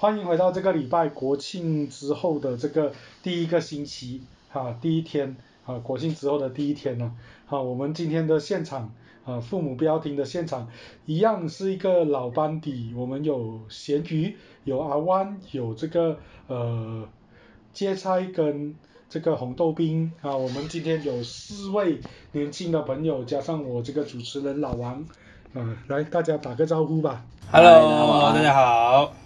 欢迎回到这个礼拜国庆之后的这个第一个星期，哈，第一天，啊，国庆之后的第一天呢，好，我们今天的现场，啊，父母不要听的现场，一样是一个老班底，我们有咸鱼，有阿湾，有这个呃芥菜跟这个红豆冰，啊，我们今天有四位年轻的朋友，加上我这个主持人老王，啊，来大家打个招呼吧。Hello，大家好。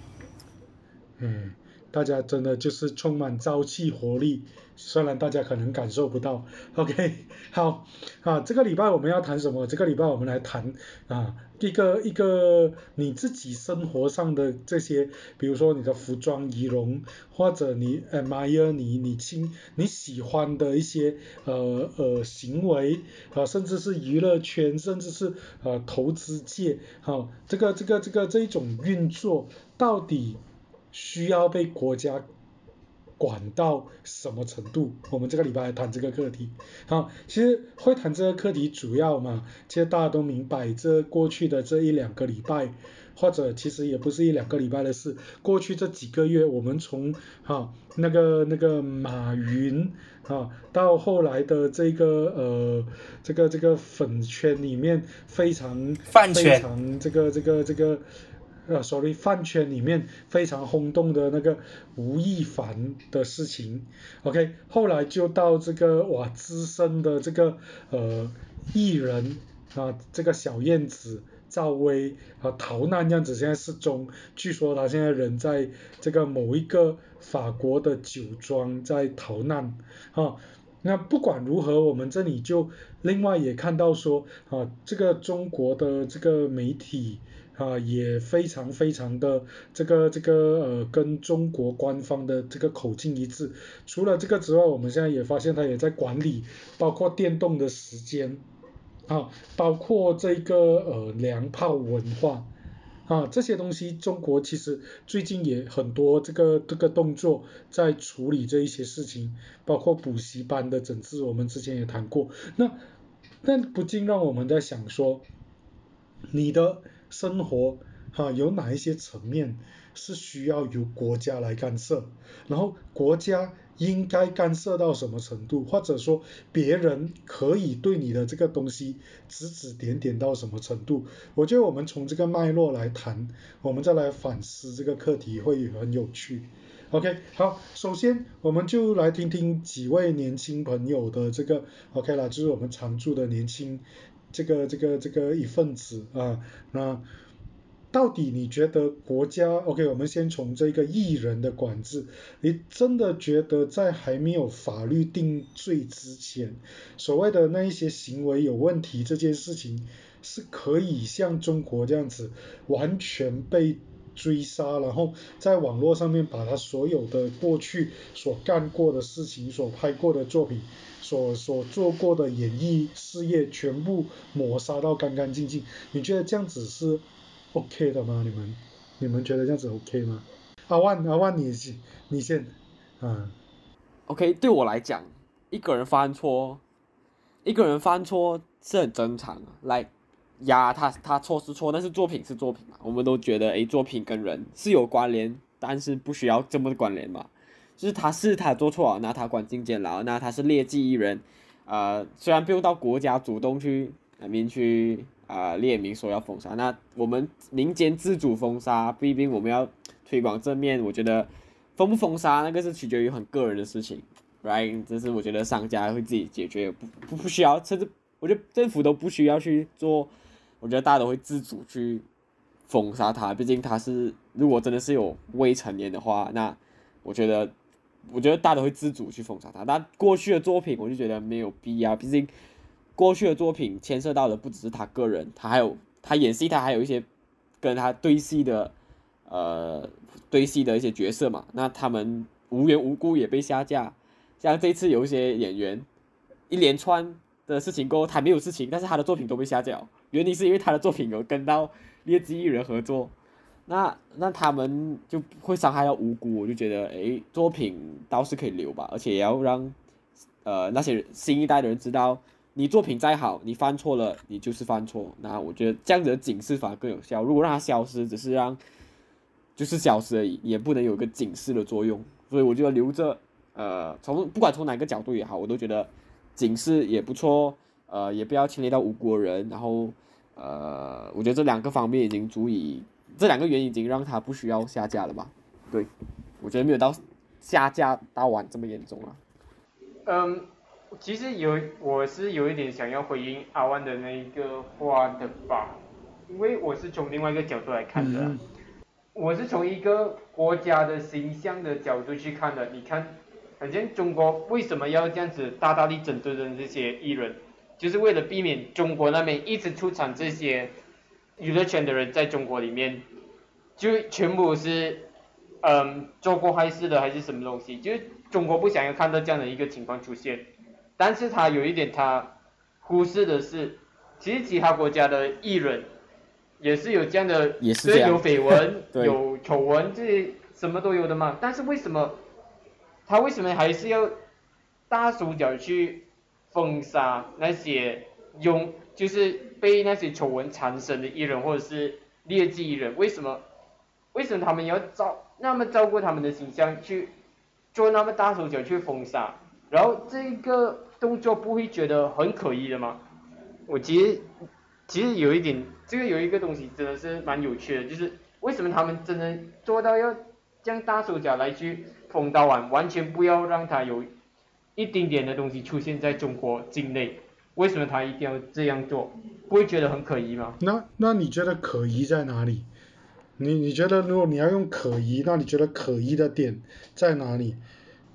嗯，大家真的就是充满朝气活力，虽然大家可能感受不到。OK，好啊，这个礼拜我们要谈什么？这个礼拜我们来谈啊一个一个你自己生活上的这些，比如说你的服装仪容，或者你 admire 你你亲你喜欢的一些呃呃行为啊，甚至是娱乐圈，甚至是呃投资界，好、这个这个这个这一种运作到底。需要被国家管到什么程度？我们这个礼拜来谈这个课题。好，其实会谈这个课题主要嘛，其实大家都明白，这过去的这一两个礼拜，或者其实也不是一两个礼拜的事，过去这几个月，我们从哈那个那个马云啊，到后来的这个呃这个这个粉圈里面非常非常这个这个这个。呃所谓饭圈里面非常轰动的那个吴亦凡的事情，OK，后来就到这个哇资深的这个呃艺人啊，这个小燕子赵薇啊逃难这样子，现在失踪，据说他现在人在这个某一个法国的酒庄在逃难啊。那不管如何，我们这里就另外也看到说啊，这个中国的这个媒体。啊，也非常非常的这个这个呃，跟中国官方的这个口径一致。除了这个之外，我们现在也发现它也在管理，包括电动的时间，啊，包括这个呃粮炮文化，啊，这些东西中国其实最近也很多这个这个动作在处理这一些事情，包括补习班的整治，我们之前也谈过。那但不禁让我们在想说，你的生活哈、啊、有哪一些层面是需要由国家来干涉，然后国家应该干涉到什么程度，或者说别人可以对你的这个东西指指点点到什么程度？我觉得我们从这个脉络来谈，我们再来反思这个课题会很有趣。OK，好，首先我们就来听听几位年轻朋友的这个 OK 啦，就是我们常驻的年轻这个这个这个一份子啊，那到底你觉得国家 OK？我们先从这个艺人的管制，你真的觉得在还没有法律定罪之前，所谓的那一些行为有问题这件事情，是可以像中国这样子完全被追杀，然后在网络上面把他所有的过去所干过的事情、所拍过的作品、所所做过的演艺事业全部抹杀到干干净净。你觉得这样子是 OK 的吗？你们你们觉得这样子 OK 吗？阿万阿万你先你先啊 OK，对我来讲，一个人犯错，一个人犯错是很正常的。来，呀，他他错是错，但是作品是作品嘛，我们都觉得，诶，作品跟人是有关联，但是不需要这么关联嘛。就是他是他做错了，那他关进监牢，那他是劣迹艺人，呃，虽然不用到国家主动去那边去啊、列明说要封杀，那我们民间自主封杀，毕竟我们要推广正面，我觉得封不封杀那个是取决于很个人的事情，right？这是我觉得商家会自己解决，不不不需要，甚至我觉得政府都不需要去做，我觉得大家都会自主去封杀他，毕竟他是如果真的是有未成年的话，那我觉得。我觉得大家都会自主去封杀他，但过去的作品我就觉得没有必要，毕竟过去的作品牵涉到的不只是他个人，他还有他演戏，他还有一些跟他对戏的呃对戏的一些角色嘛，那他们无缘无故也被下架，像这次有一些演员一连串的事情过后，他没有事情，但是他的作品都被下架，原因是因为他的作品有跟到劣迹艺人合作。那那他们就会伤害到无辜，我就觉得，诶，作品倒是可以留吧，而且也要让，呃，那些新一代的人知道，你作品再好，你犯错了，你就是犯错。那我觉得这样子的警示反而更有效。如果让它消失，只是让就是消失而已，也不能有个警示的作用。所以我觉得留着，呃，从不管从哪个角度也好，我都觉得警示也不错，呃，也不要牵连到无辜人。然后，呃，我觉得这两个方面已经足以，这两个原因已经让他不需要下架了吧？对，我觉得没有到下架到晚这么严重啊。嗯，其实有我是有一点想要回应阿万的那一个话的吧，因为我是从另外一个角度来看的，我是从一个国家的形象的角度去看的。你看，反正中国为什么要这样子大大力整顿的这些艺人，就是为了避免中国那边一直出产这些娱乐圈的人在中国里面，就全部是嗯做过坏事的还是什么东西，就是。中国不想要看到这样的一个情况出现，但是他有一点他忽视的是，其实其他国家的艺人也是有这样的，也是有绯闻、有丑闻，这些什么都有的嘛。但是为什么他为什么还是要大手脚去封杀那些用就是被那些丑闻缠身的艺人或者是劣迹艺人？为什么为什么他们要照那么照顾他们的形象去？做那么大手脚去封杀，然后这个动作不会觉得很可疑的吗？我其实其实有一点，这个有一个东西真的是蛮有趣的，就是为什么他们真的做到要将大手脚来去封到完，完全不要让他有一丁点的东西出现在中国境内？为什么他一定要这样做？不会觉得很可疑吗？那那你觉得可疑在哪里？你你觉得如果你要用可疑，那你觉得可疑的点在哪里？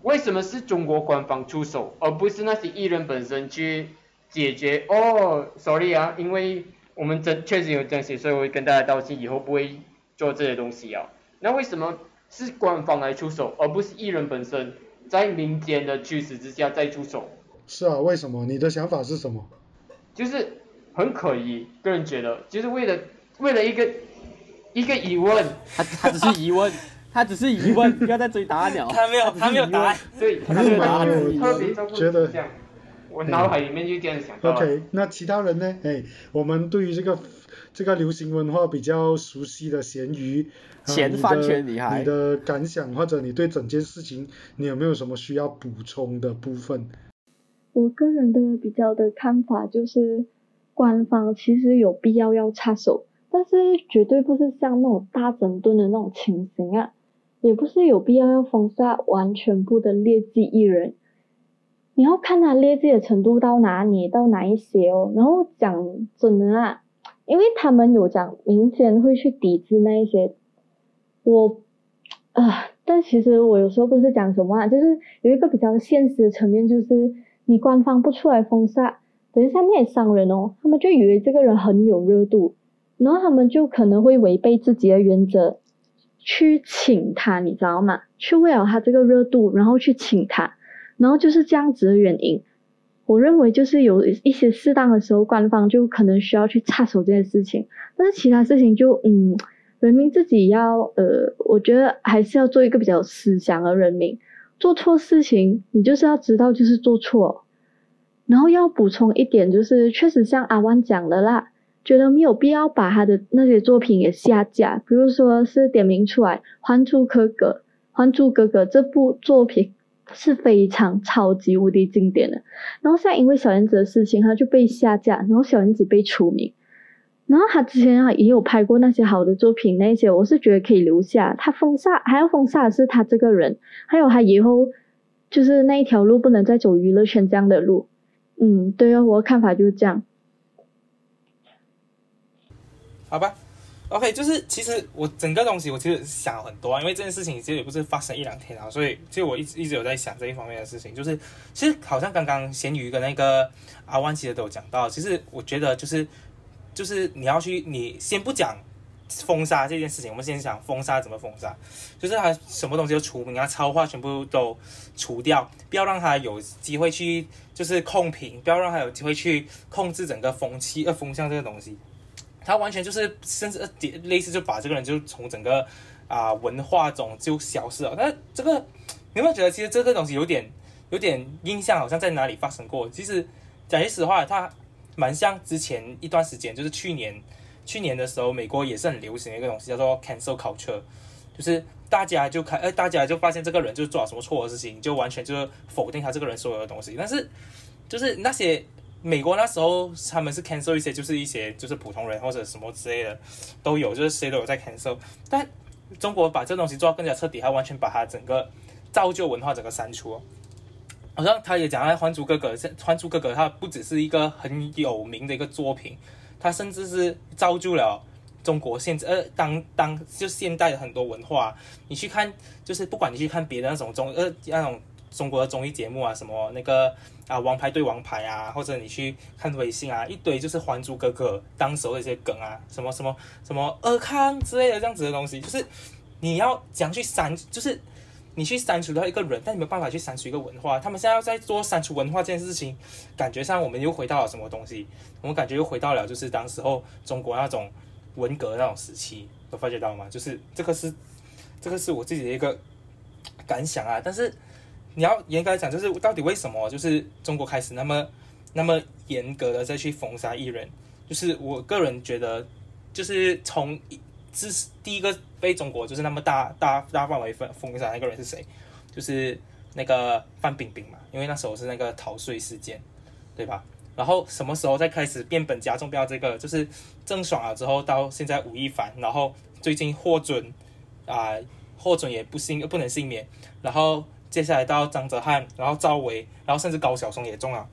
为什么是中国官方出手，而不是那些艺人本身去解决？哦，sorry 啊，因为我们真确实有这些，所以我会跟大家道歉，以后不会做这些东西啊。那为什么是官方来出手，而不是艺人本身在民间的驱使之下再出手？是啊，为什么？你的想法是什么？就是很可疑，个人觉得，就是为了为了一个。一个疑问，他他只是疑问，他只是疑问，不要再追答案了。他没有，他没有答案。对，他没有答案。特别觉得这样，我脑海里面就这样想。OK，那其他人呢？哎，我们对于这个这个流行文化比较熟悉的咸鱼，咸饭圈女孩，你的感想或者你对整件事情，你有没有什么需要补充的部分？我个人的比较的看法就是，官方其实有必要要插手。但是绝对不是像那种大整顿的那种情形啊，也不是有必要要封杀完全部的劣迹艺人，你要看他劣迹的程度到哪里，到哪一些哦。然后讲真的啊，因为他们有讲民间会去抵制那一些，我啊，但其实我有时候不是讲什么啊，就是有一个比较现实的层面，就是你官方不出来封杀，等一下那些商人哦，他们就以为这个人很有热度。然后他们就可能会违背自己的原则，去请他，你知道吗？去为了他这个热度，然后去请他，然后就是这样子的原因。我认为就是有一些适当的时候，官方就可能需要去插手这件事情。但是其他事情就嗯，人民自己要呃，我觉得还是要做一个比较思想的人民。做错事情，你就是要知道就是做错。然后要补充一点，就是确实像阿万讲的啦。觉得没有必要把他的那些作品也下架，比如说是点名出来，《还珠格格》《还珠格格》这部作品是非常超级无敌经典的，然后现在因为小燕子的事情，他就被下架，然后小燕子被除名，然后他之前也有拍过那些好的作品，那些我是觉得可以留下，他封杀还要封杀的是他这个人，还有他以后就是那一条路不能再走娱乐圈这样的路，嗯，对哦，我的看法就是这样。好吧。，OK，就是其实我整个东西我其实想了很多啊，因为这件事情其实也不是发生一两天啊，所以其实我一直一直有在想这一方面的事情。就是其实好像刚刚咸鱼跟那个阿万其实都有讲到，其实我觉得就是就是你要去，你先不讲封杀这件事情，我们先想封杀怎么封杀，就是他什么东西都除名啊，超话全部都除掉，不要让他有机会去就是控评，不要让他有机会去控制整个风气呃风向这个东西。他完全就是，甚至类似就把这个人就从整个啊文化中就消失了。那这个你有没有觉得，其实这个东西有点有点印象，好像在哪里发生过？其实讲句实话，它蛮像之前一段时间，就是去年去年的时候，美国也是很流行的一个东西，叫做 cancel culture。就是大家就开，呃，大家就发现这个人就做了什么错的事情，就完全就否定他这个人所有的东西。但是就是那些美国那时候他们是 cancel 一些，就是一些就是普通人或者什么之类的都有，就是谁都有在 cancel。但中国把这东西做到更加彻底，他完全把它整个造就文化整个删除。好像他也讲了《还珠格格》，《还珠格格》它不只是一个很有名的一个作品，它甚至是造就了中国现呃当当就现代的很多文化。你去看，就是不管你去看别的那种综呃那种中国的综艺节目啊，什么那个啊《王牌对王牌》啊，或者你去看微信啊，一堆就是《还珠格格》当时候的一些梗啊，什么什么什么尔康之类的这样子的东西，就是你要讲去删，就是。你去删除掉一个人，但你没有办法去删除一个文化。他们现在要在做删除文化这件事情，感觉上我们又回到了什么东西？我们感觉又回到了就是当时候中国那种文革那种时期，有发觉到吗？就是这个是这个是我自己的一个感想啊。但是你要严格来讲，就是到底为什么就是中国开始那么那么严格的再去封杀艺人？就是我个人觉得，就是从。是第一个被中国就是那么大大大范围封封杀那个人是谁？就是那个范冰冰嘛，因为那时候是那个逃税事件，对吧？然后什么时候再开始变本加重？不要这个，就是郑爽了之后，到现在吴亦凡，然后最近获准啊，获准也不幸不能幸免，然后接下来到张哲瀚，然后赵薇，然后甚至高晓松也中了。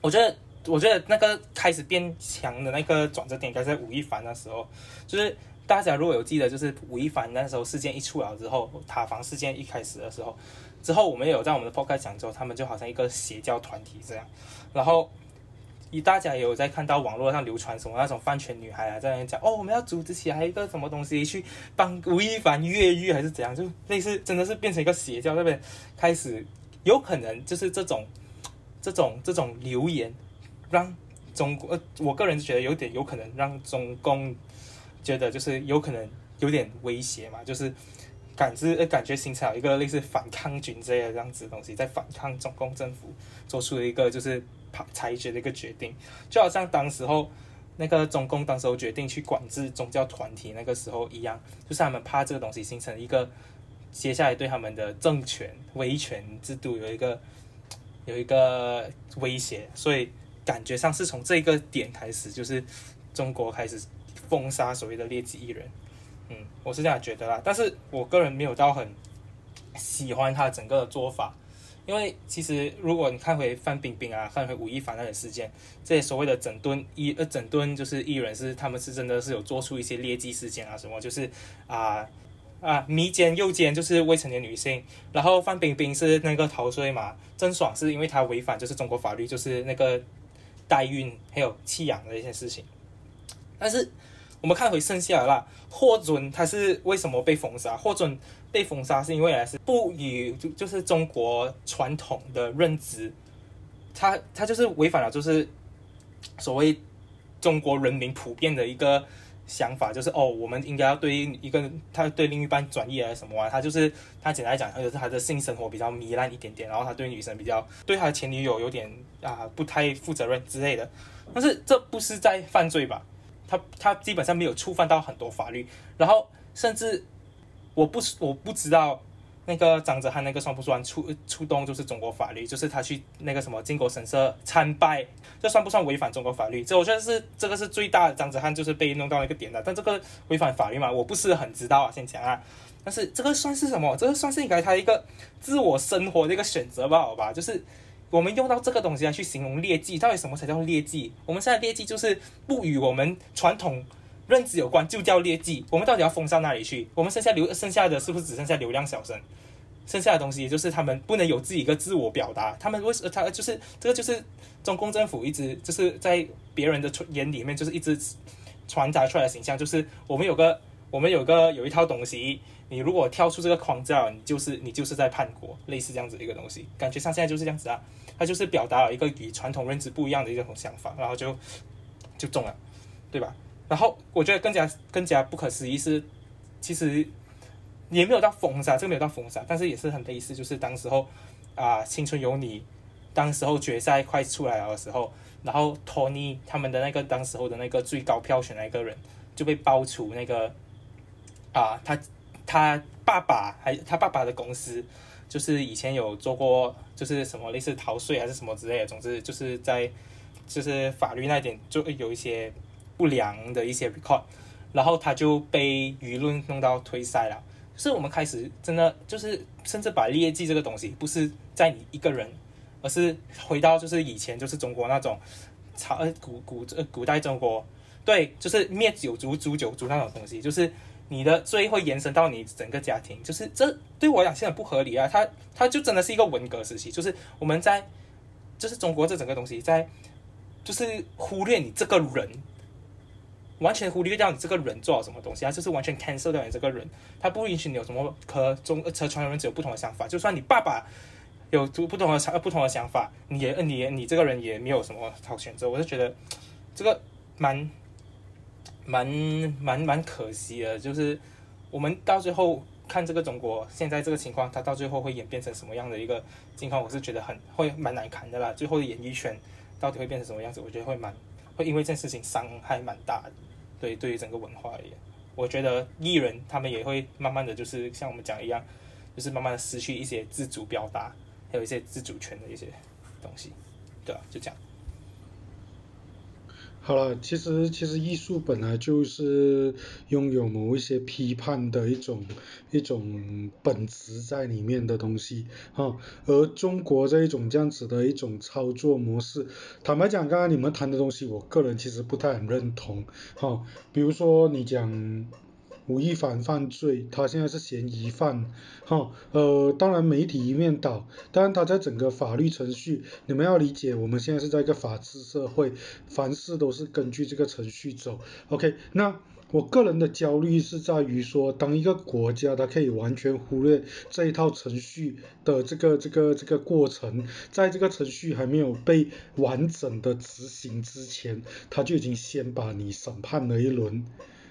我觉得，我觉得那个开始变强的那个转折点，应该在吴亦凡那时候，就是。大家如果有记得，就是吴亦凡那时候事件一出来之后，塔防事件一开始的时候，之后我们也有在我们的 podcast 讲之后，他们就好像一个邪教团体这样。然后，一大家也有在看到网络上流传什么那种饭圈女孩啊，在那讲哦，我们要组织起来一个什么东西去帮吴亦凡越狱还是怎样，就类似真的是变成一个邪教那边开始，有可能就是这种这种这种流言，让中国，我个人觉得有点有可能让中共。觉得就是有可能有点威胁嘛，就是感知呃感觉形成一个类似反抗军这样这样子的东西，在反抗中共政府做出了一个就是裁决的一个决定，就好像当时候那个中共当时候决定去管制宗教团体那个时候一样，就是他们怕这个东西形成一个接下来对他们的政权威权制度有一个有一个威胁，所以感觉上是从这个点开始，就是中国开始。封杀所谓的劣迹艺人，嗯，我是这样觉得啦。但是我个人没有到很喜欢他整个的做法，因为其实如果你看回范冰冰啊，看回吴亦凡那些事件，这些所谓的整顿艺呃整顿就是艺人是他们是真的是有做出一些劣迹事件啊，什么就是啊啊迷奸诱奸就是未成年女性，然后范冰冰是那个逃税嘛，郑爽是因为她违反就是中国法律，就是那个代孕还有弃养的一些事情，但是。我们看回剩下的啦，霍准他是为什么被封杀？霍准被封杀是因为还是不与就就是中国传统的认知，他他就是违反了就是所谓中国人民普遍的一个想法，就是哦，我们应该要对一个他对另一半转移还是什么啊？他就是他简单讲，他就是他的性生活比较糜烂一点点，然后他对女生比较对他的前女友有点啊不太负责任之类的，但是这不是在犯罪吧？他他基本上没有触犯到很多法律，然后甚至我不我不知道那个张哲瀚那个算不算触触动就是中国法律，就是他去那个什么靖国神社参拜，这算不算违反中国法律？这我觉得是这个是最大的张哲瀚就是被弄到一个点的，但这个违反法律嘛，我不是很知道啊，先讲啊。但是这个算是什么？这个算是应该他一个自我生活的一个选择吧，好吧，就是。我们用到这个东西来去形容劣迹，到底什么才叫劣迹？我们现在劣迹就是不与我们传统认知有关，就叫劣迹。我们到底要封到哪里去？我们剩下留剩下的是不是只剩下流量小生？剩下的东西就是他们不能有自己一个自我表达。他们为什他就是这个就是中共政府一直就是在别人的眼里面就是一直传达出来的形象，就是我们有个我们有个有一套东西。你如果跳出这个框架，你就是你就是在叛国，类似这样子一个东西，感觉上现在就是这样子啊，他就是表达了一个与传统认知不一样的一种想法，然后就就中了，对吧？然后我觉得更加更加不可思议是，其实也没有到封杀，这个没有到封杀，但是也是很类似，就是当时候啊，青春有你，当时候决赛快出来了的时候，然后托尼他们的那个当时候的那个最高票选那个人就被爆出那个啊他。他爸爸还他爸爸的公司，就是以前有做过，就是什么类似逃税还是什么之类的，总之就是在就是法律那点就有一些不良的一些 record，然后他就被舆论弄到退赛了。是我们开始真的就是甚至把劣迹这个东西不是在你一个人，而是回到就是以前就是中国那种朝呃古古呃古代中国对就是灭九族诛九族那种东西，就是你的罪会延伸到你整个家庭，就是这对我来讲现在不合理啊，他他就真的是一个文革时期，就是我们在就是中国这整个东西在就是忽略你这个人。完全忽略掉你这个人做了什么东西，他就是完全 cancel 掉你这个人，他不允许你有什么和中和传统人只有不同的想法，就算你爸爸有不同的想不同的想法，你也你你这个人也没有什么好选择，我就觉得这个蛮蛮蛮蛮可惜的，就是我们到最后看这个中国现在这个情况，它到最后会演变成什么样的一个情况，我是觉得很会蛮难看的啦。最后的演艺圈到底会变成什么样子，我觉得会蛮会因为这件事情伤害蛮大的。对，对于整个文化而言，我觉得艺人他们也会慢慢的就是像我们讲一样，就是慢慢的失去一些自主表达，还有一些自主权的一些东西，对吧？就这样。好了，其实其实艺术本来就是拥有某一些批判的一种一种本质在里面的东西哈，而中国这一种这样子的一种操作模式，坦白讲，刚刚你们谈的东西，我个人其实不太很认同哈，比如说你讲。吴亦凡犯罪，他现在是嫌疑犯，哈，呃，当然媒体一面倒，当然他在整个法律程序，你们要理解，我们现在是在一个法治社会，凡事都是根据这个程序走，OK，那我个人的焦虑是在于说，当一个国家它可以完全忽略这一套程序的这个这个这个过程，在这个程序还没有被完整的执行之前，他就已经先把你审判了一轮。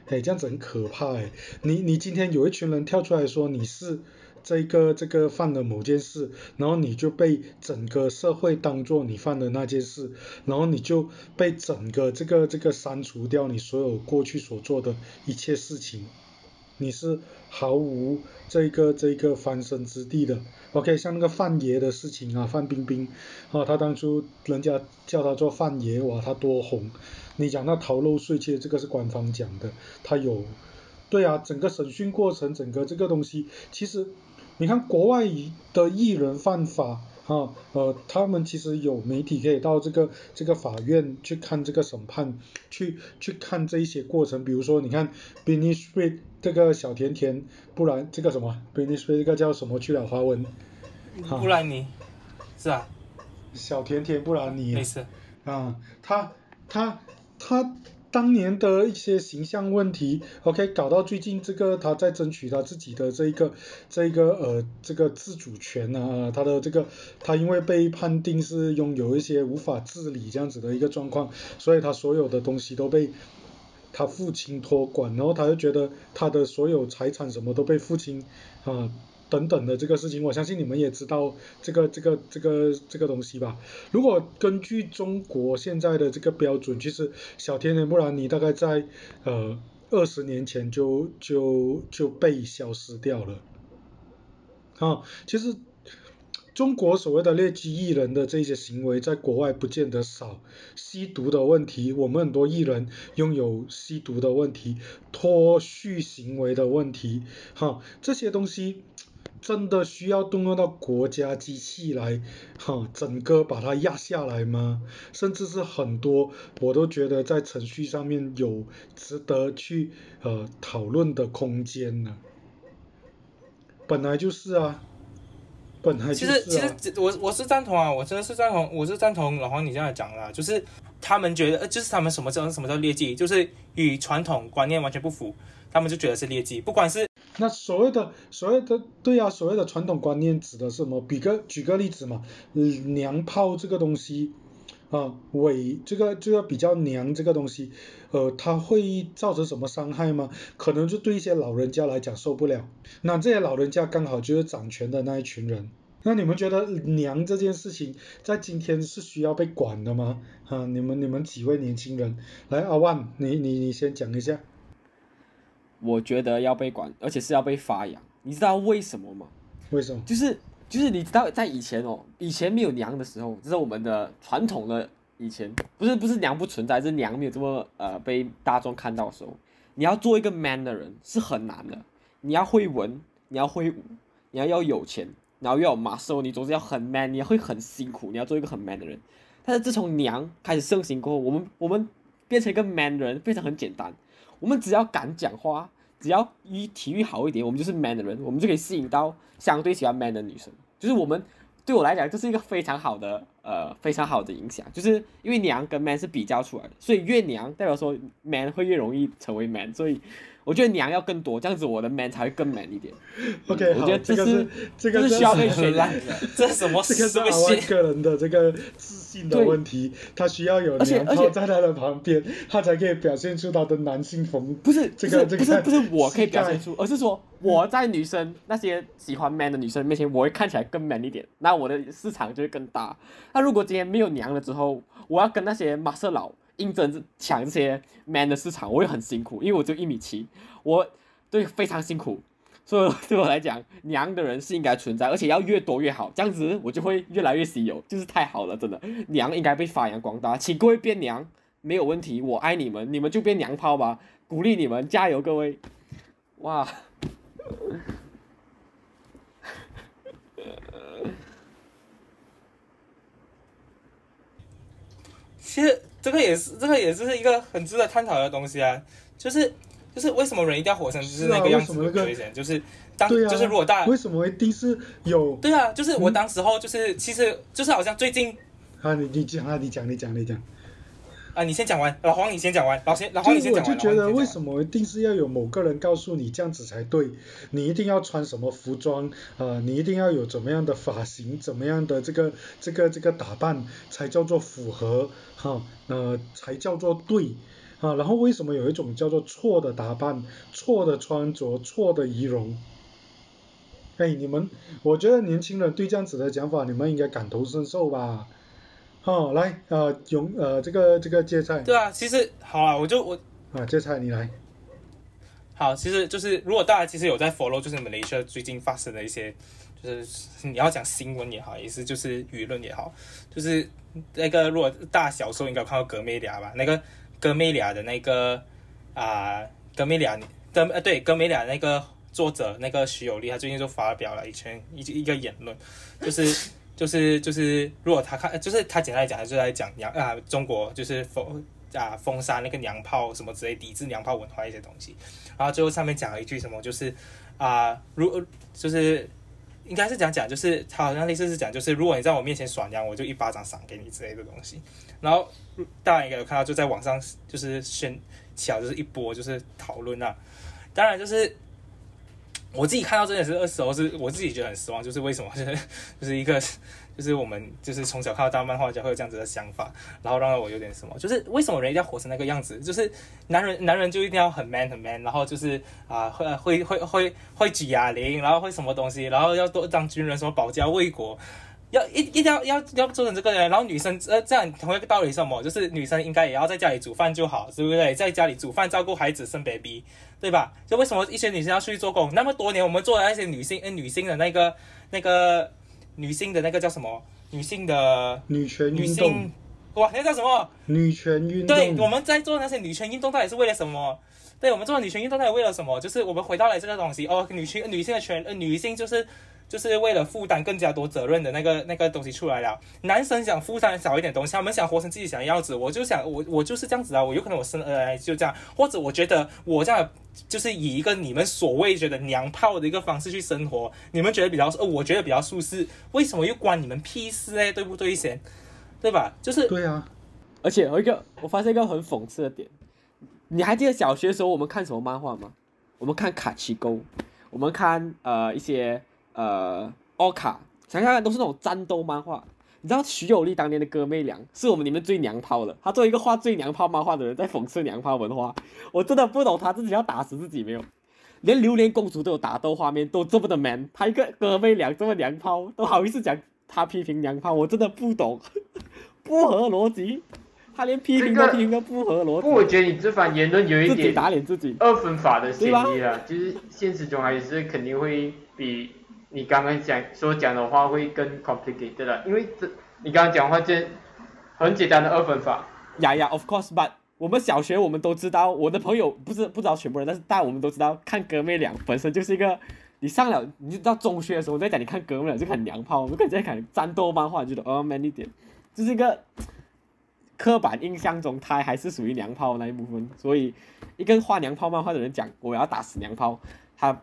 哎，这样子很可怕哎！你你今天有一群人跳出来说你是这个这个犯了某件事，然后你就被整个社会当做你犯的那件事，然后你就被整个这个这个删除掉你所有过去所做的一切事情，你是毫无这个这个翻身之地的。OK，像那个范爷的事情啊，范冰冰啊，他当初人家叫他做范爷，哇，他多红。你讲那逃漏税，其实这个是官方讲的，他有，对啊，整个审讯过程，整个这个东西，其实你看国外的艺人犯法，哈，呃，他们其实有媒体可以到这个这个法院去看这个审判，去去看这一些过程，比如说你看 b e n i s h r e e 这个小甜甜，不然这个什么 b e n i s h r e e 这个叫什么去了华文？布兰妮，是啊，小甜甜布兰妮，没事，啊，他他。他当年的一些形象问题，OK，搞到最近这个他在争取他自己的这一个这个呃这个自主权啊，他的这个他因为被判定是拥有一些无法自理这样子的一个状况，所以他所有的东西都被他父亲托管，然后他就觉得他的所有财产什么都被父亲啊。等等的这个事情，我相信你们也知道这个这个这个这个东西吧。如果根据中国现在的这个标准，其实小甜甜布兰妮大概在呃二十年前就就就被消失掉了。啊，其实中国所谓的劣迹艺人的这些行为，在国外不见得少。吸毒的问题，我们很多艺人拥有吸毒的问题，脱序行为的问题，哈，这些东西。真的需要动用到国家机器来，哈，整个把它压下来吗？甚至是很多，我都觉得在程序上面有值得去呃讨论的空间呢。本来就是啊，本来就是。其实其实我我是赞同啊，我真的是赞同，我是赞同老黄你这样讲啦，就是他们觉得，呃就是他们什么叫什么叫劣迹，就是与传统观念完全不符，他们就觉得是劣迹，不管是。那所谓的所谓的对啊，所谓的传统观念指的是什么？比个举个例子嘛，娘炮这个东西啊，伪这个这个比较娘这个东西，呃，它会造成什么伤害吗？可能就对一些老人家来讲受不了。那这些老人家刚好就是掌权的那一群人。那你们觉得娘这件事情在今天是需要被管的吗？啊，你们你们几位年轻人，来阿万，你你你先讲一下。我觉得要被管，而且是要被发扬。你知道为什么吗？为什么？就是就是你知道，在以前哦，以前没有娘的时候，这是我们的传统的以前，不是不是娘不存在，是娘没有这么呃被大众看到的时候，你要做一个 man 的人是很难的。你要会文，你要会武，你要要有钱，然后要有 muscle，你总是要很 man，你会很辛苦，你要做一个很 man 的人。但是自从娘开始盛行过后，我们我们变成一个 man 的人非常很简单，我们只要敢讲话。只要一体育好一点，我们就是 man 的人，我们就可以吸引到相对喜欢 man 的女生。就是我们对我来讲，这是一个非常好的呃非常好的影响。就是因为娘跟 man 是比较出来的，所以越娘代表说 man 会越容易成为 man。所以我觉得娘要更多，这样子我的 man 才会更 man 一点。OK，我觉得这个是这个是需要被渲染的。这是什么？这个是阿万个人的这个自信的问题，他需要有娘炮在他的旁边，他才可以表现出他的男性风。不是这个这个不是不是 我可以表现出，而是说我在女生那些喜欢 man 的女生面前，我会看起来更 man 一点，那我的市场就会更大。那如果今天没有娘了之后，我要跟那些马色佬硬争抢这些 man 的市场，我会很辛苦，因为我就一米七，我对非常辛苦。所以 对我来讲，娘的人是应该存在，而且要越多越好，这样子我就会越来越稀有，就是太好了，真的，娘应该被发扬光大，请各位变娘没有问题，我爱你们，你们就变娘炮吧，鼓励你们，加油各位，哇，其实这个也是这个也是一个很值得探讨的东西啊，就是就是为什么人一定要活成就是那个样子的危险，就是当就是如果大为什么一定是有对啊，就是我当时候就是其实就是好像最近啊，你你讲啊，你讲你讲你讲。啊，你先讲完，老黄你先讲完，老先老黄你先讲完。我就觉得为什么一定是要有某个人告诉你这样子才对？你一定要穿什么服装啊？你一定要有怎么样的发型，怎么样的这个这个这个打扮才叫做符合哈？呃，才叫做对啊？然后为什么有一种叫做错的打扮、错的穿着、错的仪容？哎，你们，我觉得年轻人对这样子的讲法，你们应该感同身受吧？哦，来，呃，勇，呃，这个这个芥菜。对啊，其实好啊，我就我啊，芥菜你来。好，其实就是如果大家其实有在 follow，就是马来西亚最近发生的一些，就是你要讲新闻也好，也是就是舆论也好，就是那个如果大家小时候应该看到格梅俩吧，那个格梅俩的那个啊，格梅俩格呃对格梅俩那个作者那个徐有利，他最近就发表了一圈一一个言论，就是。就是就是，如果他看，就是他简单来讲，他就在讲娘啊，中国就是封啊封杀那个娘炮什么之类，抵制娘炮文化一些东西。然后最后上面讲了一句什么，就是啊，如就是应该是讲讲，就是他好像类似是讲，就是如果你在我面前耍娘，我就一巴掌赏给你之类的东西。然后大家应该有看到，就在网上就是掀起就是一波就是讨论啊。当然就是。我自己看到这件事的时候，是我自己觉得很失望，就是为什么，就 是就是一个，就是我们就是从小看到大漫画家会有这样子的想法，然后让我有点什么，就是为什么人一定要活成那个样子？就是男人男人就一定要很 man 很 man，然后就是啊会会会会会举哑铃，然后会什么东西，然后要多当军人，什么保家卫国。要一一定要要要做成这个人，然后女生呃这样同一个道理什么，就是女生应该也要在家里煮饭就好，对不对？在家里煮饭照顾孩子生 baby，对吧？就为什么一些女生要出去做工？那么多年我们做的那些女性呃女性的那个那个女性的那个叫什么？女性的女权运动哇，那叫什么？女权运动。对，我们在做那些女权运动到底是为了什么？对，我们做的女权运动到底为了什么？就是我们回到了这个东西哦，女权女性的权呃女性就是。就是为了负担更加多责任的那个那个东西出来了。男生想负担少一点东西，他们想活成自己想要样子。我就想，我我就是这样子啊。我有可能我生而来就这样，或者我觉得我这样就是以一个你们所谓觉得娘炮的一个方式去生活，你们觉得比较呃，我觉得比较舒适。为什么又关你们屁事哎？对不对先？对吧？就是对啊。而且有一个，我发现一个很讽刺的点，你还记得小学的时候我们看什么漫画吗？我们看卡奇沟，我们看呃一些。呃，奥卡，想想看，都是那种战斗漫画。你知道徐有利当年的哥妹俩是我们里面最娘炮的。他作为一个画最娘炮漫画的人，在讽刺娘炮文化，我真的不懂他自己要打死自己没有。连榴莲公主都有打斗画面，都这么的 man，他一个哥妹俩这么娘炮，都好意思讲他批评娘炮，我真的不懂，不合逻辑。他连批评都批评的不合逻辑不，我，觉得你这番言论有一点打脸自己。二分法的嫌疑了，就是现实中还是肯定会比你刚刚讲所讲的话会更 complicated 了，因为这你刚刚讲话这很简单的二分法，呀呀，of course，but 我们小学我们都知道，我的朋友不是不知道全部人，但是大我们都知道，看哥妹俩本身就是一个，你上了你就到中学的时候在讲你看哥妹俩就很娘炮，我们可能在看战斗漫画，觉得哦 man 一点，就是一个刻板印象中他还是属于娘炮那一部分，所以一个画娘炮漫画的人讲我要打死娘炮，他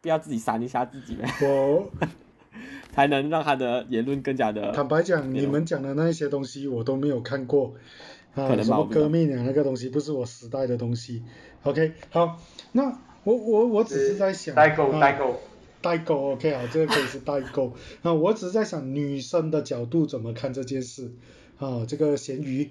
不要自己杀一下自己呗，我 才能让他的言论更加的坦白讲，你们讲的那些东西我都没有看过，啊什么吧我不知道。哥妹那个东西不是我时代的东西。OK，好，那我我我只是在想，代购啊代购，代购，OK 好，这个可以是代购。啊，我只是在想女生的角度怎么看这件事。啊，这个咸鱼，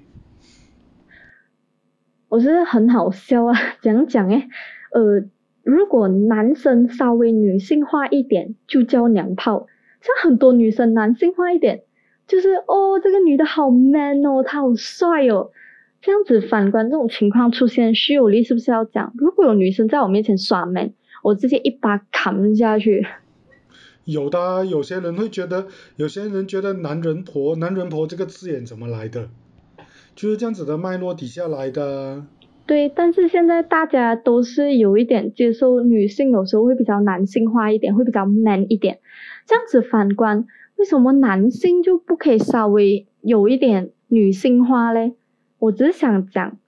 我觉得很好笑啊，讲讲诶，呃，如果男生稍微女性化一点，就叫娘炮；像很多女生男性化一点，就是哦，这个女的好 man 哦，她好帅哦。这样子反观这种情况出现，徐有利是不是要讲，如果有女生在我面前耍 man，我直接一把砍下去。有的、有些人会觉得，有些人觉得男人婆，男人婆这个字眼怎么来的？就是这样子的脉络底下来的。对，但是现在大家都是有一点接受女性，有时候会比较男性化一点，会比较 man 一点。这样子反观，为什么男性就不可以稍微有一点女性化嘞？我只是想讲，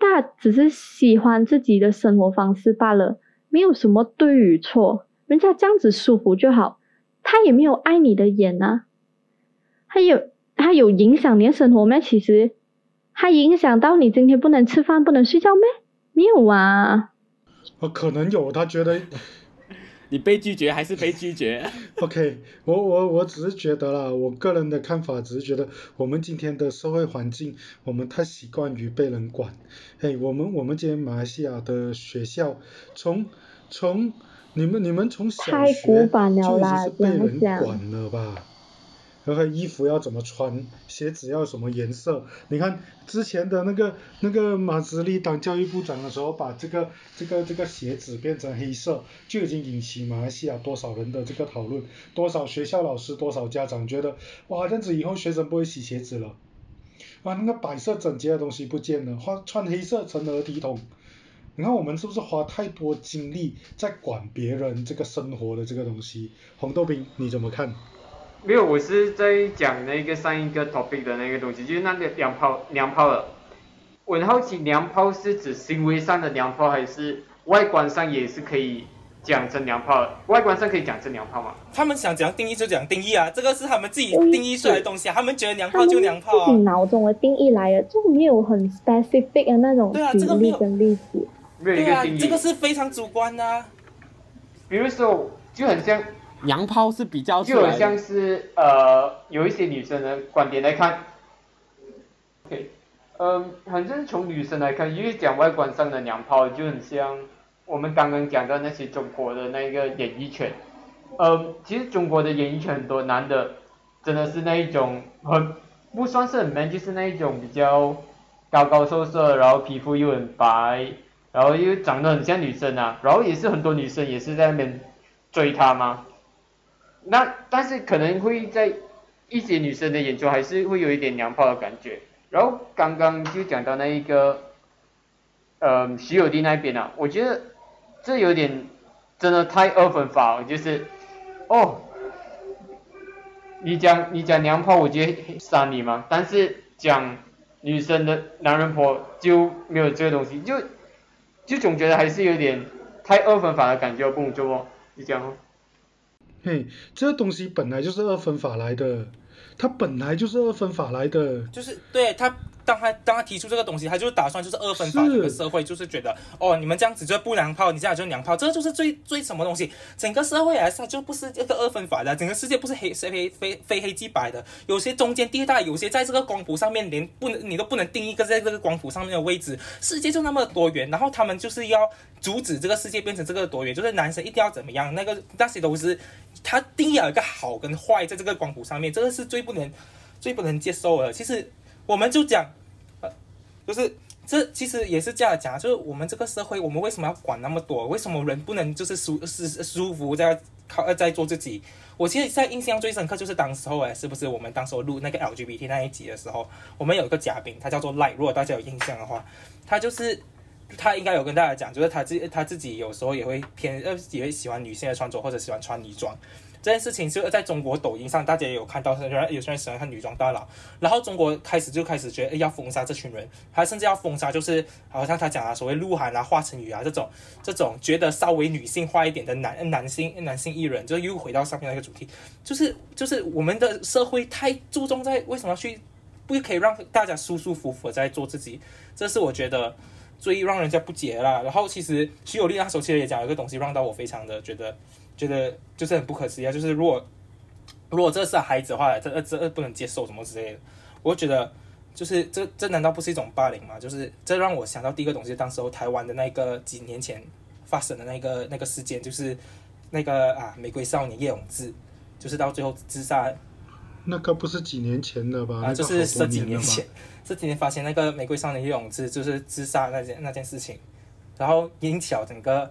大家只是喜欢自己的生活方式罢了，没有什么对与错，人家这样子舒服就好。他也没有碍你的眼啊，他有他有影响你的生活吗？其实。它影响到你今天不能吃饭、不能睡觉咩？没有啊。哦，可能有，他觉得 你被拒绝还是被拒绝？OK，我我我只是觉得啦，我个人的看法只是觉得我们今天的社会环境，我们太习惯于被人管。哎，我们我们今天马来西亚的学校，从从你们你们从小太学古板了就已啦经是被人管了吧？然后衣服要怎么穿，鞋子要什么颜色？你看之前的那个那个马兹利当教育部长的时候，把这个这个这个鞋子变成黑色，就已经引起马来西亚多少人的这个讨论，多少学校老师，多少家长觉得，哇，这样子以后学生不会洗鞋子了，哇，那个白色整洁的东西不见了，换穿黑色成何体统？你看我们是不是花太多精力在管别人这个生活的这个东西？红豆冰你怎么看？没有，我是在讲那个上一个 topic 的那个东西，就是那个娘炮娘炮了。我很好奇，娘炮是指行为上的娘炮，还是外观上也是可以讲成娘炮的？外观上可以讲成娘炮吗？他们想怎样定义就怎样定义啊，这个是他们自己嗯定义出来的东西啊，他们觉得娘炮就娘炮自己啊。脑中的定义来的，就没有很 specific 的那种对啊举例这个没有跟例子。没有一对啊个定，义。这个是非常主观的、啊。比如说，就很像，娘炮是比较就像，是呃，有一些女生的观点来看，OK，嗯，反正从女生来看，因为讲外观上的娘炮，就很像我们刚刚讲的那些中国的那个演艺圈，呃，其实中国的演艺圈很多男的，真的是那一种很不算是很 man，就是那一种比较高高瘦瘦，然后皮肤又很白，然后又长得很像女生啊，然后也是很多女生也是在那边追他嘛。那但是可能会在一些女生的眼中还是会有一点娘炮的感觉。然后刚刚就讲到那一个，呃，徐有弟那边啊，我觉得这有点真的太二分法了，就是哦，你讲你讲娘炮，我觉得杀你嘛，但是讲女生的男人婆就没有这个东西，就就总觉得还是有点太二分法的感觉，不懂做哦，就这样哦。嘿，这东西本来就是二分法来的，它本来就是二分法来的。就是对它，当他当他提出这个东西，他就打算就是二分法这个社会，就是觉得哦，你们这样子就不娘炮，你这样就娘炮，这个就是最最什么东西？整个社会来说就不是这个二分法的，整个世界不是黑是黑非非黑即白的，有些中间地带，有些在这个光谱上面连不能你都不能定义一个在这个光谱上面的位置，世界就那么多元，然后他们就是要阻止这个世界变成这个多元，就是男生一定要怎么样，那个那些都是他定义了一个好跟坏在这个光谱上面，这个是最不能最不能接受的。其实我们就讲，呃，就是这其实也是这样讲，就是我们这个社会，我们为什么要管那么多？为什么人不能就是舒是舒服在靠在做自己？我其实在印象最深刻就是当时候哎，是不是我们当时候录那个 LGBT 那一集的时候，我们有一个嘉宾，他叫做赖，如果大家有印象的话，他就是他应该有跟大家讲，就是他自他自己有时候也会偏呃也会喜欢女性的穿着或者喜欢穿女装。这件事情就在中国抖音上，大家也有看到，有人有些人喜欢看女装大佬，然后中国开始就开始觉得要封杀这群人，还甚至要封杀，就是好像他讲啊，所谓鹿晗啊、华晨宇啊这种这种觉得稍微女性化一点的男男性男性艺人，就又回到上面那个主题，就是就是我们的社会太注重在为什么要去不可以让大家舒舒服服的在做自己，这是我觉得最让人家不解啦。然后其实徐有利那时候其实也讲了一个东西，让到我非常的觉得。觉得就是很不可思议啊！就是如果如果这是孩子的话，这这不能接受什么之类的，我觉得就是这这难道不是一种霸凌吗？就是这让我想到第一个东西，当时候台湾的那个几年前发生的那个那个事件，就是那个啊玫瑰少年叶永志，就是到最后自杀。那个不是几年前的吧？啊，就是十几年前，这几年发现那个玫瑰少年叶永志就是自杀那件那件事情，然后引起了整个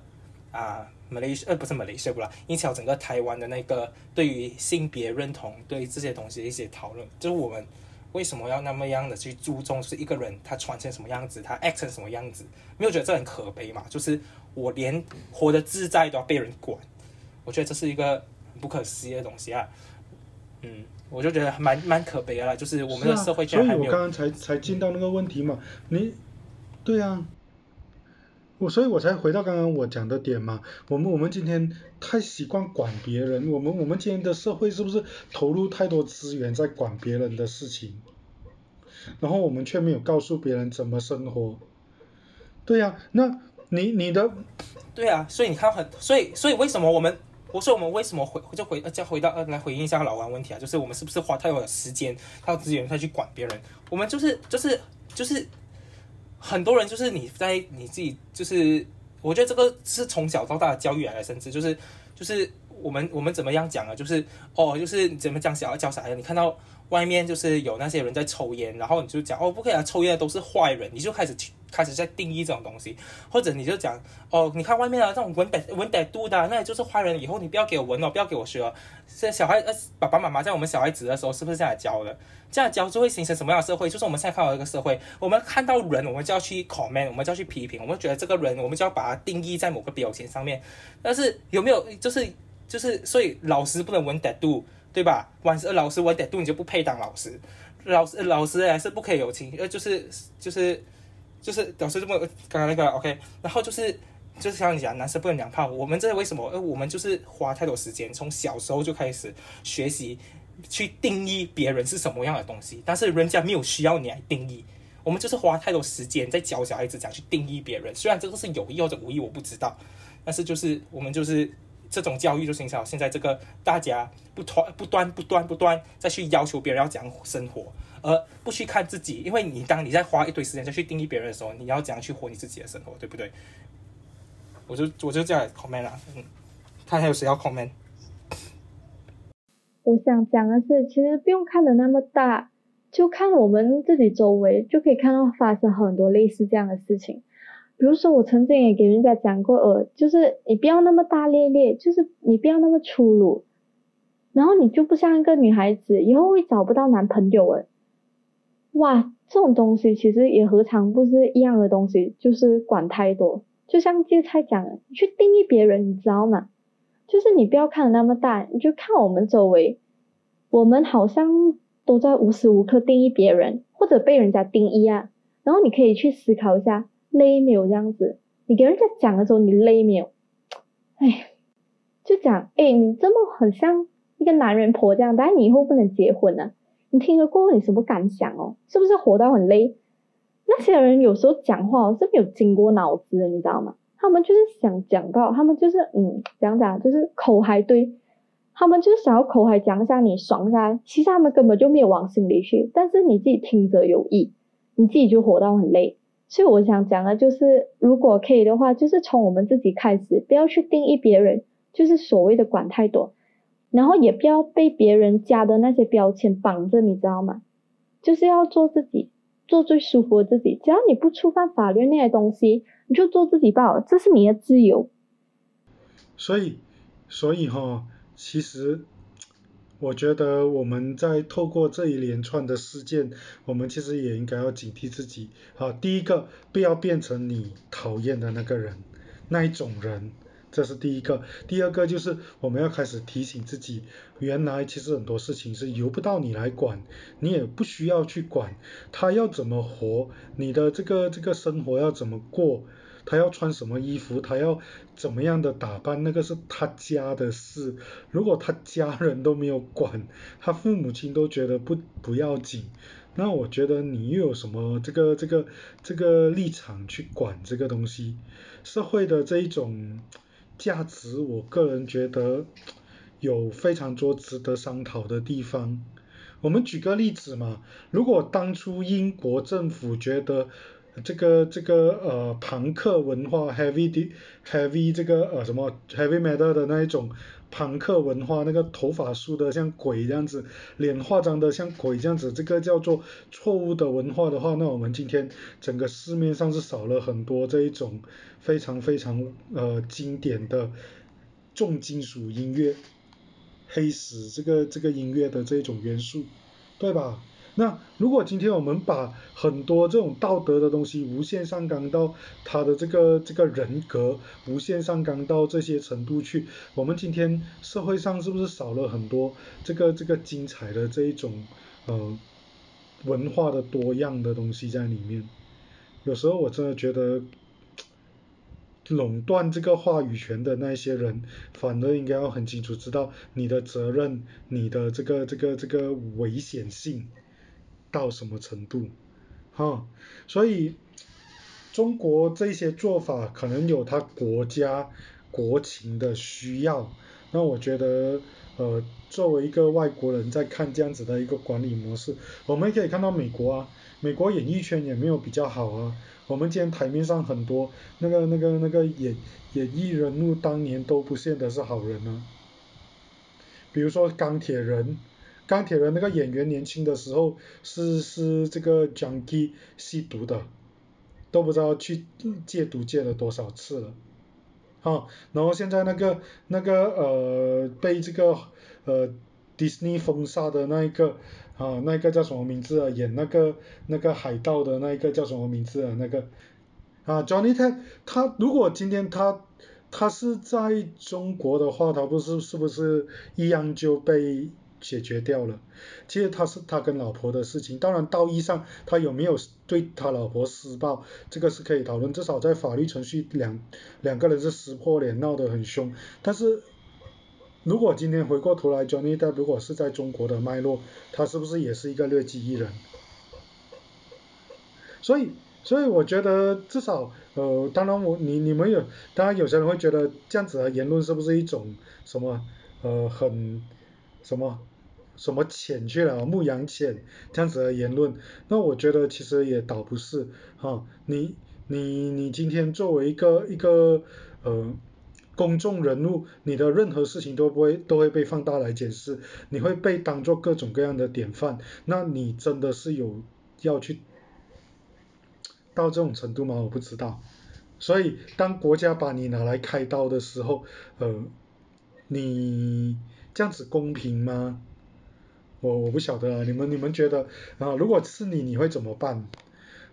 啊。马来西亚呃不是马来西亚不啦，引起了整个台湾的那个对于性别认同对于这些东西的一些讨论，就是我们为什么要那么样的去注重，是一个人他穿成什么样子，他 act 成什么样子，没有觉得这很可悲嘛？就是我连活得自在都要被人管，我觉得这是一个很不可思议的东西啊。嗯，我就觉得蛮蛮可悲的啦，就是我们的社会居然还没有。所以我刚刚才才进到那个问题嘛，你对呀。我所以，我才回到刚刚我讲的点嘛。我们我们今天太习惯管别人，我们我们今天的社会是不是投入太多资源在管别人的事情，然后我们却没有告诉别人怎么生活？对呀，那你你的，对啊，所以你看很，所以所以为什么我们，我说我们为什么回就回再回到呃来回应一下老王问题啊？就是我们是不是花太多的时间、太多资源再去管别人？我们就是就是就是。很多人就是你在你自己就是，我觉得这个是从小到大的教育来的，甚至就是就是我们我们怎么样讲啊？就是哦，就是怎么讲小孩教小孩？你看到外面就是有那些人在抽烟，然后你就讲哦，不可以啊，抽烟的都是坏人，你就开始去开始在定义这种东西，或者你就讲哦，你看外面的这种闻歹闻歹度的，那也就是坏人，以后你不要给我闻哦，不要给我学哦。现在小孩呃爸爸妈妈在我们小孩子的时候是不是这样教的？这样教就会形成什么样的社会？就是我们现在看到一个社会，我们看到人，我们就要去 comment，我们就要去批评，我们觉得这个人，我们就要把它定义在某个标签上面。但是有没有就是就是，所以老师不能闻歹度，对吧？晚上老师闻歹度，你就不配当老师。老师老师还是不可以有情，呃，就是就是就是老师这么刚刚那个 OK，然后就是就是像你讲，男生不能娘炮。我们这为什么？呃，我们就是花太多时间，从小时候就开始学习。去定义别人是什么样的东西，但是人家没有需要你来定义。我们就是花太多时间在教小孩子讲去定义别人，虽然这个是有意或者无意，我不知道。但是就是我们就是这种教育就形成现在这个大家不断不断不断不断再去要求别人要怎样生活，而不去看自己。因为你当你在花一堆时间再去定义别人的时候，你要怎样去活你自己的生活，对不对？我就我就这样 comment 啦，嗯，看还有谁要 comment。我想讲的是，其实不用看的那么大，就看我们自己周围，就可以看到发生很多类似这样的事情。比如说，我曾经也给人家讲过，呃，就是你不要那么大咧咧，就是你不要那么粗鲁，然后你就不像一个女孩子，以后会找不到男朋友诶。哇，这种东西其实也何尝不是一样的东西，就是管太多。就像芥菜讲的，你去定义别人，你知道吗？就是你不要看的那么大，你就看我们周围，我们好像都在无时无刻定义别人，或者被人家定义啊。然后你可以去思考一下，累没有这样子？你给人家讲的时候，你累没有？哎，就讲，哎，你这么很像一个男人婆这样，但是你以后不能结婚啊？你听了过后，你什么感想哦？是不是活到很累？那些人有时候讲话是没有经过脑子的，你知道吗？他们就是想讲到，他们就是嗯，讲讲就是口还对，他们就是想要口还讲一下你爽一下，其实他们根本就没有往心里去。但是你自己听者有意，你自己就活到很累。所以我想讲的就是，如果可以的话，就是从我们自己开始，不要去定义别人，就是所谓的管太多，然后也不要被别人加的那些标签绑着，你知道吗？就是要做自己，做最舒服的自己，只要你不触犯法律那些东西，你就做自己吧，这是你的自由。所以，所以哈，其实我觉得我们在透过这一连串的事件，我们其实也应该要警惕自己。好，第一个，不要变成你讨厌的那个人，那一种人。这是第一个，第二个就是我们要开始提醒自己，原来其实很多事情是由不到你来管，你也不需要去管他要怎么活，你的这个这个生活要怎么过，他要穿什么衣服，他要怎么样的打扮，那个是他家的事。如果他家人都没有管，他父母亲都觉得不不要紧，那我觉得你又有什么这个这个这个立场去管这个东西？社会的这一种。价值，我个人觉得有非常多值得商讨的地方。我们举个例子嘛，如果当初英国政府觉得这个这个呃朋克文化 heavy 的 heavy 这个呃什么 heavy metal 的那一种。朋克文化，那个头发梳的像鬼这样子，脸化妆的像鬼这样子，这个叫做错误的文化的话，那我们今天整个市面上是少了很多这一种非常非常呃经典的重金属音乐、黑死这个这个音乐的这种元素，对吧？那如果今天我们把很多这种道德的东西无限上纲到他的这个这个人格，无限上纲到这些程度去，我们今天社会上是不是少了很多这个这个精彩的这一种呃文化的多样的东西在里面？有时候我真的觉得垄断这个话语权的那些人，反而应该要很清楚知道你的责任，你的这个这个这个危险性。到什么程度，哈，所以中国这些做法可能有它国家国情的需要，那我觉得，呃，作为一个外国人在看这样子的一个管理模式，我们可以看到美国啊，美国演艺圈也没有比较好啊，我们今天台面上很多那个那个那个演演艺人物当年都不见得是好人啊，比如说钢铁人。钢铁人那个演员年轻的时候是是这个 junkie 吸毒的，都不知道去戒毒戒了多少次了，好，然后现在那个那个呃被这个呃 Disney 封杀的那一个啊那个叫什么名字啊演那个那个海盗的那一个叫什么名字啊那个啊 Johnny Depp 他如果今天他他是在中国的话，他不是是不是一样就被。解决掉了，其实他是他跟老婆的事情，当然道义上他有没有对他老婆施暴，这个是可以讨论，至少在法律程序两两个人是撕破脸闹得很凶，但是如果今天回过头来，Johnny Depp 如果是在中国的脉络，他是不是也是一个劣迹艺人？所以所以我觉得至少呃，当然我你你们有，当然有些人会觉得这样子的言论是不是一种什么呃很什么？什么浅去了，牧羊犬这样子的言论，那我觉得其实也倒不是哈，你你你今天作为一个一个呃公众人物，你的任何事情都不会都会被放大来检视，你会被当做各种各样的典范，那你真的是有要去到这种程度吗？我不知道，所以当国家把你拿来开刀的时候，呃，你这样子公平吗？我我不晓得啊，你们你们觉得啊，如果是你，你会怎么办？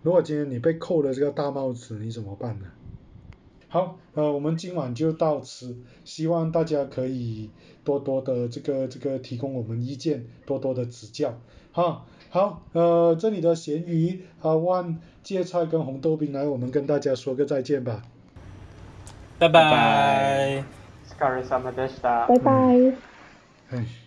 如果今天你被扣了这个大帽子，你怎么办呢？好，呃，我们今晚就到此，希望大家可以多多的这个这个提供我们意见，多多的指教。好，好，呃，这里的咸鱼、啊万芥菜跟红豆饼来，我们跟大家说个再见吧。拜拜。Scar 什么的？拜拜。哎。